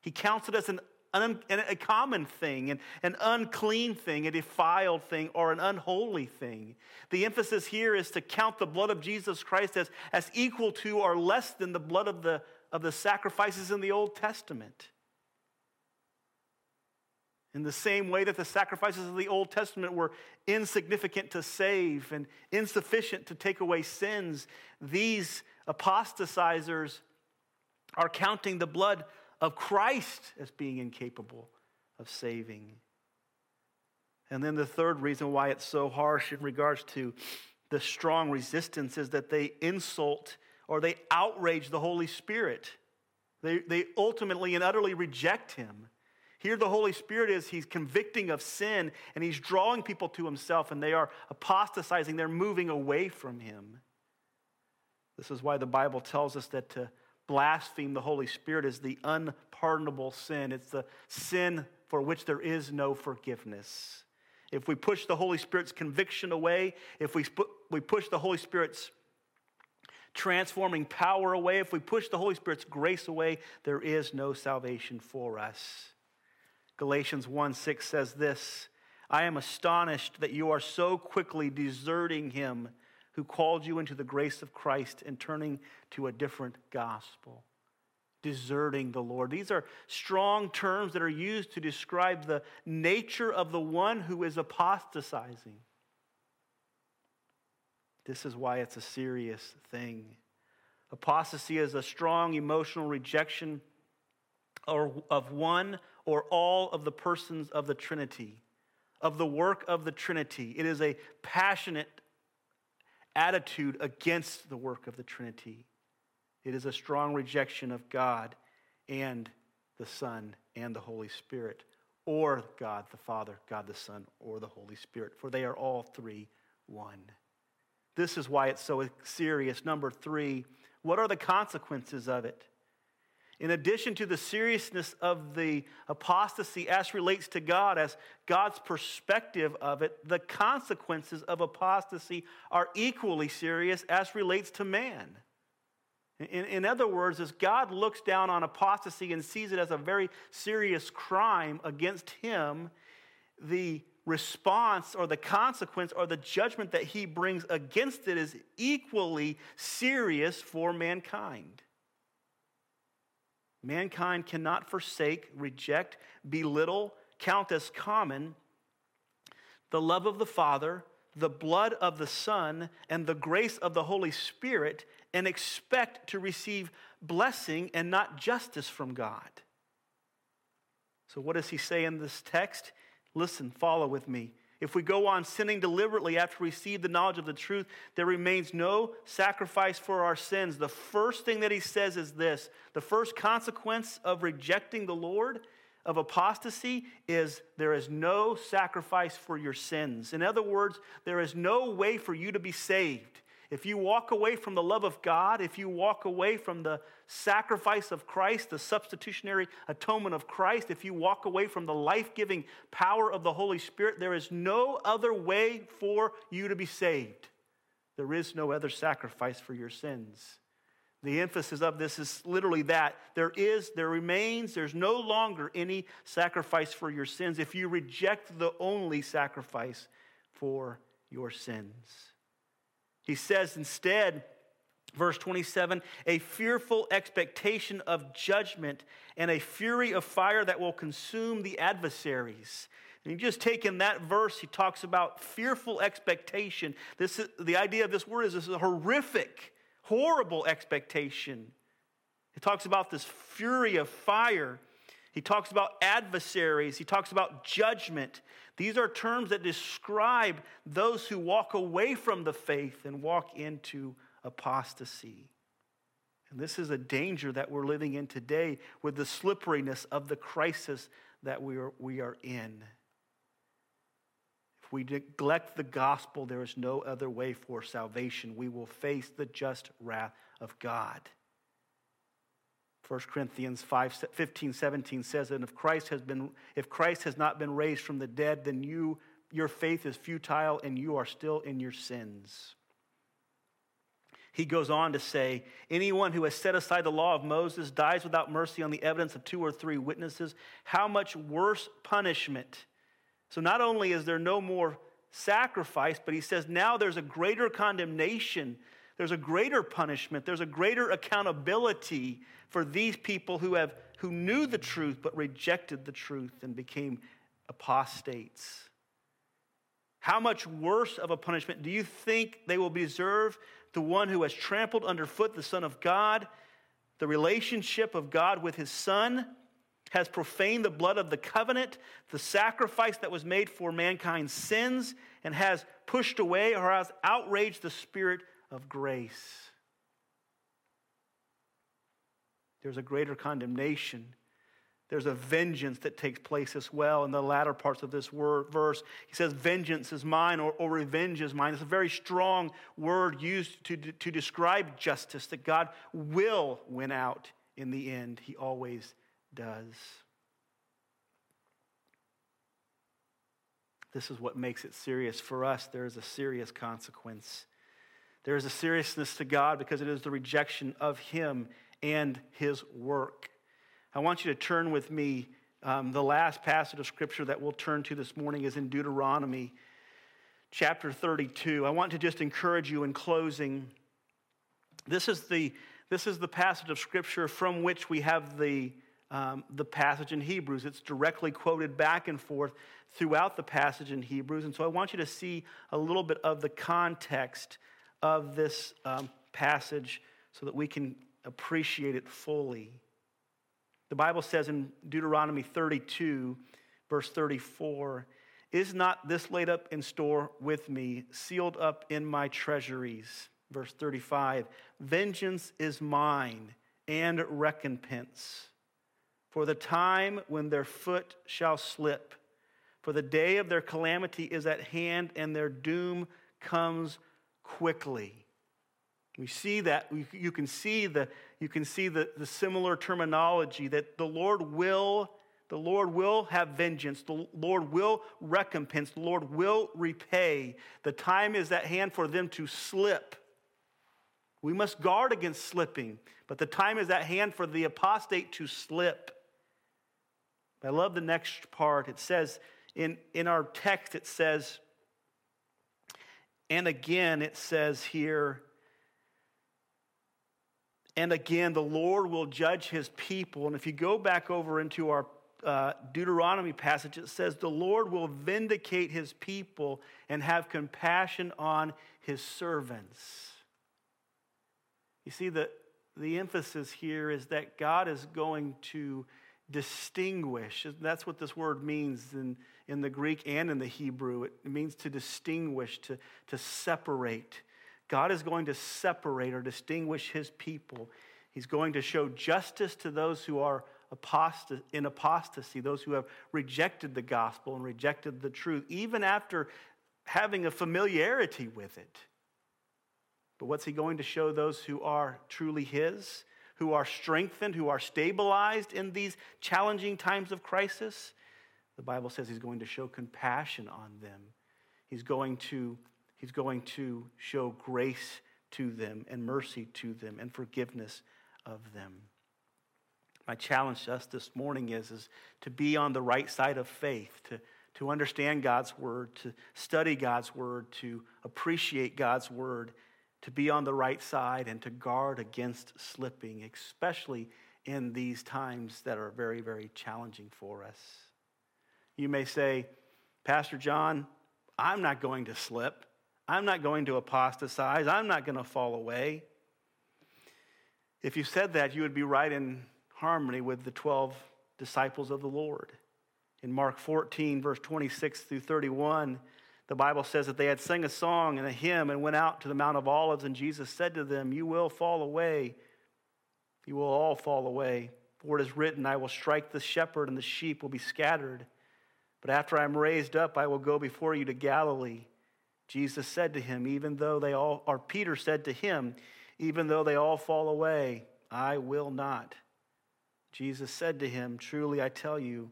S1: He counts it as an a common thing, an, an unclean thing, a defiled thing, or an unholy thing. The emphasis here is to count the blood of Jesus Christ as, as equal to or less than the blood of the, of the sacrifices in the Old Testament. In the same way that the sacrifices of the Old Testament were insignificant to save and insufficient to take away sins, these apostatizers are counting the blood of Christ as being incapable of saving. And then the third reason why it's so harsh in regards to the strong resistance is that they insult or they outrage the Holy Spirit. They, they ultimately and utterly reject him. Here, the Holy Spirit is, He's convicting of sin and He's drawing people to Himself, and they are apostatizing. They're moving away from Him. This is why the Bible tells us that to blaspheme the Holy Spirit is the unpardonable sin. It's the sin for which there is no forgiveness. If we push the Holy Spirit's conviction away, if we, we push the Holy Spirit's transforming power away, if we push the Holy Spirit's grace away, there is no salvation for us. Galatians 1 6 says this I am astonished that you are so quickly deserting him who called you into the grace of Christ and turning to a different gospel. Deserting the Lord. These are strong terms that are used to describe the nature of the one who is apostatizing. This is why it's a serious thing. Apostasy is a strong emotional rejection of one or all of the persons of the Trinity, of the work of the Trinity. It is a passionate attitude against the work of the Trinity. It is a strong rejection of God and the Son and the Holy Spirit, or God the Father, God the Son, or the Holy Spirit, for they are all three one. This is why it's so serious. Number three, what are the consequences of it? In addition to the seriousness of the apostasy as relates to God, as God's perspective of it, the consequences of apostasy are equally serious as relates to man. In, in, other words, as God looks down on apostasy and sees it as a very serious crime against him, the response or the consequence or the judgment that he brings against it is equally serious for mankind. Mankind cannot forsake, reject, belittle, count as common the love of the Father, the blood of the Son, and the grace of the Holy Spirit, and expect to receive blessing and not justice from God. So, what does he say in this text? Listen, follow with me. If we go on sinning deliberately after we receive the knowledge of the truth, there remains no sacrifice for our sins. The first thing that he says is this the first consequence of rejecting the Lord, of apostasy, is there is no sacrifice for your sins. In other words, there is no way for you to be saved. If you walk away from the love of God, if you walk away from the sacrifice of Christ, the substitutionary atonement of Christ, if you walk away from the life giving power of the Holy Spirit, there is no other way for you to be saved. There is no other sacrifice for your sins. The emphasis of this is literally that there is, there remains, there's no longer any sacrifice for your sins if you reject the only sacrifice for your sins. He says instead, verse 27, a fearful expectation of judgment and a fury of fire that will consume the adversaries. And you just take in that verse, he talks about fearful expectation. This is, the idea of this word is this is a horrific, horrible expectation. It talks about this fury of fire. He talks about adversaries. He talks about judgment. These are terms that describe those who walk away from the faith and walk into apostasy. And this is a danger that we're living in today with the slipperiness of the crisis that we are, we are in. If we neglect the gospel, there is no other way for salvation. We will face the just wrath of God. 1 Corinthians 5, 15, 17 says, and if Christ has been, if Christ has not been raised from the dead, then you, your faith is futile and you are still in your sins. He goes on to say, anyone who has set aside the law of Moses dies without mercy on the evidence of two or three witnesses. How much worse punishment? So not only is there no more sacrifice, but he says now there's a greater condemnation, there's a greater punishment, there's a greater accountability for these people who, have, who knew the truth but rejected the truth and became apostates. How much worse of a punishment do you think they will deserve? The one who has trampled underfoot the Son of God, the relationship of God with his Son, has profaned the blood of the covenant, the sacrifice that was made for mankind's sins, and has pushed away or has outraged the Spirit of grace. There's a greater condemnation. There's a vengeance that takes place as well in the latter parts of this word, verse. He says, Vengeance is mine, or, or revenge is mine. It's a very strong word used to, to describe justice, that God will win out in the end. He always does. This is what makes it serious for us. There is a serious consequence. There is a seriousness to God because it is the rejection of Him and his work. I want you to turn with me. Um, the last passage of scripture that we'll turn to this morning is in Deuteronomy chapter 32. I want to just encourage you in closing. This is the, this is the passage of scripture from which we have the, um, the passage in Hebrews. It's directly quoted back and forth throughout the passage in Hebrews. And so I want you to see a little bit of the context of this um, passage so that we can appreciate it fully. The Bible says in Deuteronomy 32, verse 34, Is not this laid up in store with me, sealed up in my treasuries? Verse 35, Vengeance is mine and recompense for the time when their foot shall slip. For the day of their calamity is at hand, and their doom comes quickly. We see that, you can see the, you can see the, the similar terminology that the Lord will, the Lord will have vengeance. The Lord will recompense. The Lord will repay. The time is at hand for them to slip. We must guard against slipping, but the time is at hand for the apostate to slip. I love the next part. It says, in, in our text, it says, and again, it says here, and again, the Lord will judge his people. And if you go back over into our uh, Deuteronomy passage, it says, The Lord will vindicate his people and have compassion on his servants. You see, the, the emphasis here is that God is going to distinguish. That's what this word means in, in the Greek and in the Hebrew. It means to distinguish, to, to separate. God is going to separate or distinguish his people. He's going to show justice to those who are in apostasy, those who have rejected the gospel and rejected the truth, even after having a familiarity with it. But what's he going to show those who are truly his, who are strengthened, who are stabilized in these challenging times of crisis? The Bible says he's going to show compassion on them. He's going to, he's going to show grace to them and mercy to them and forgiveness of them. My challenge to us this morning is, is to be on the right side of faith, to, to understand God's word, to study God's word, to appreciate God's word, to be on the right side, and to guard against slipping, especially in these times that are very, very challenging for us. You may say, Pastor John, I'm not going to slip. I'm not going to apostatize. I'm not going to fall away. If you said that, you would be right in harmony with the 12 disciples of the Lord. In Mark 14, verse 26 through 31, the Bible says that they had sung a song and a hymn and went out to the Mount of Olives, and Jesus said to them, You will fall away. You will all fall away. For it is written, I will strike the shepherd, and the sheep will be scattered. But after I am raised up, I will go before you to Galilee. Jesus said to him, even though they all, or Peter said to him, even though they all fall away, I will not. Jesus said to him, Truly I tell you,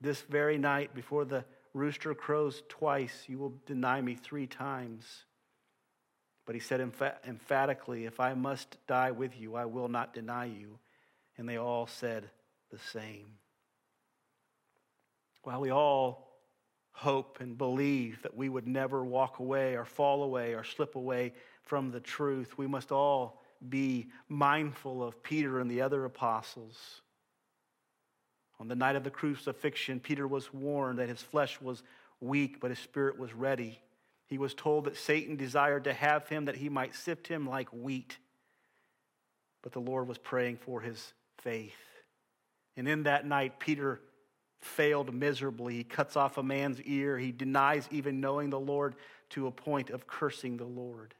S1: this very night before the rooster crows twice, you will deny me three times. But he said emphatically, If I must die with you, I will not deny you. And they all said the same. While we all hope and believe that we would never walk away or fall away or slip away from the truth, we must all be mindful of Peter and the other apostles. On the night of the crucifixion, Peter was warned that his flesh was weak, but his spirit was ready. He was told that Satan desired to have him that he might sift him like wheat. But the Lord was praying for his faith. And in that night, Peter failed miserably. He cuts off a man's ear. He denies even knowing the Lord to a point of cursing the Lord.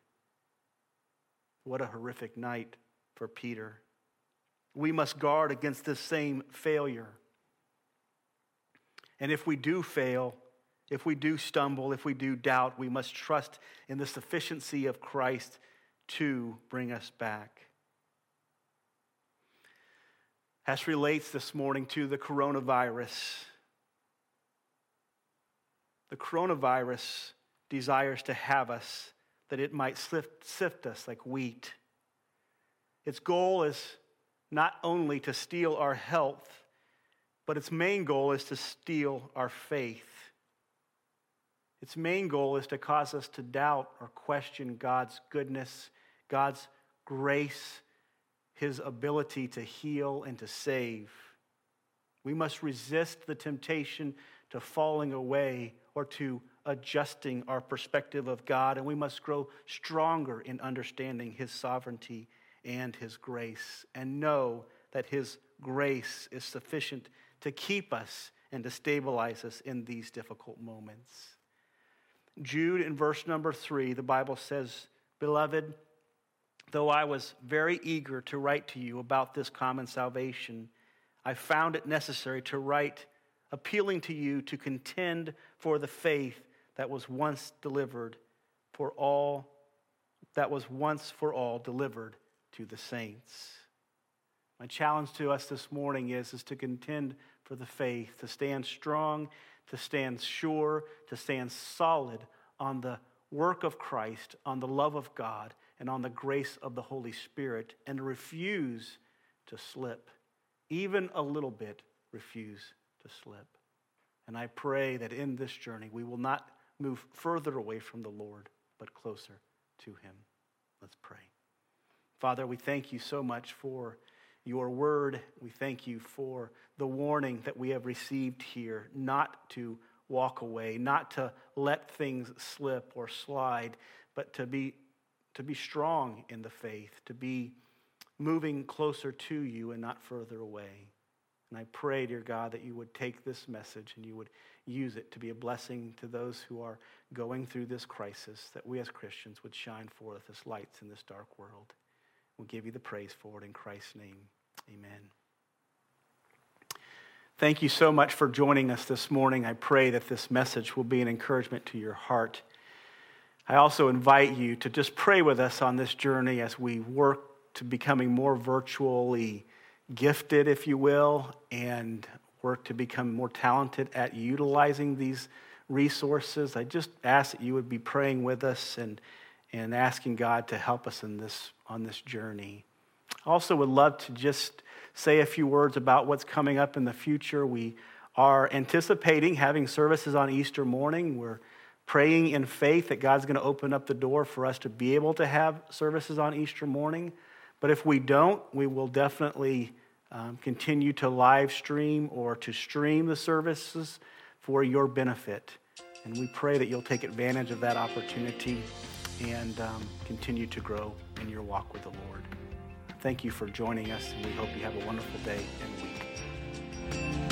S1: What a horrific night for Peter. We must guard against this same failure. And if we do fail, if we do stumble, if we do doubt, we must trust in the sufficiency of Christ to bring us back. As relates this morning to the coronavirus, the coronavirus desires to have us that it might sift, sift us like wheat. Its goal is not only to steal our health, but its main goal is to steal our faith. Its main goal is to cause us to doubt or question God's goodness, God's grace, His ability to heal and to save. We must resist the temptation to falling away or to adjusting our perspective of God, and we must grow stronger in understanding His sovereignty and His grace, and know that His grace is sufficient to keep us and to stabilize us in these difficult moments. Jude, in verse number three, the Bible says, Beloved, though I was very eager to write to you about this common salvation, I found it necessary to write appealing to you to contend for the faith that was once delivered for all, that was once for all delivered to the saints. My challenge to us this morning is, is to contend for the faith, to stand strong, to stand sure, to stand solid on the work of Christ, on the love of God, and on the grace of the Holy Spirit, and refuse to slip, even a little bit, refuse to slip. And I pray that in this journey we will not move further away from the Lord, but closer to Him. Let's pray. Father, we thank you so much for your word. We thank you for the warning that we have received here not to walk away, not to let things slip or slide, but to be, to be strong in the faith, to be moving closer to you and not further away. And I pray, dear God, that you would take this message and you would use it to be a blessing to those who are going through this crisis, that we as Christians would shine forth as lights in this dark world. We'll give you the praise for it in Christ's name. Amen. Thank you so much for joining us this morning. I pray that this message will be an encouragement to your heart. I also invite you to just pray with us on this journey as we work to becoming more virtually gifted, if you will, and work to become more talented at utilizing these resources. I just ask that you would be praying with us and, and asking God to help us in this, on this journey. I also would love to just say a few words about what's coming up in the future. We are anticipating having services on Easter morning. We're praying in faith that God's going to open up the door for us to be able to have services on Easter morning. But if we don't, we will definitely um, continue to live stream or to stream the services for your benefit. And we pray that you'll take advantage of that opportunity and um, continue to grow in your walk with the Lord. Thank you for joining us, and we hope you have a wonderful day and week.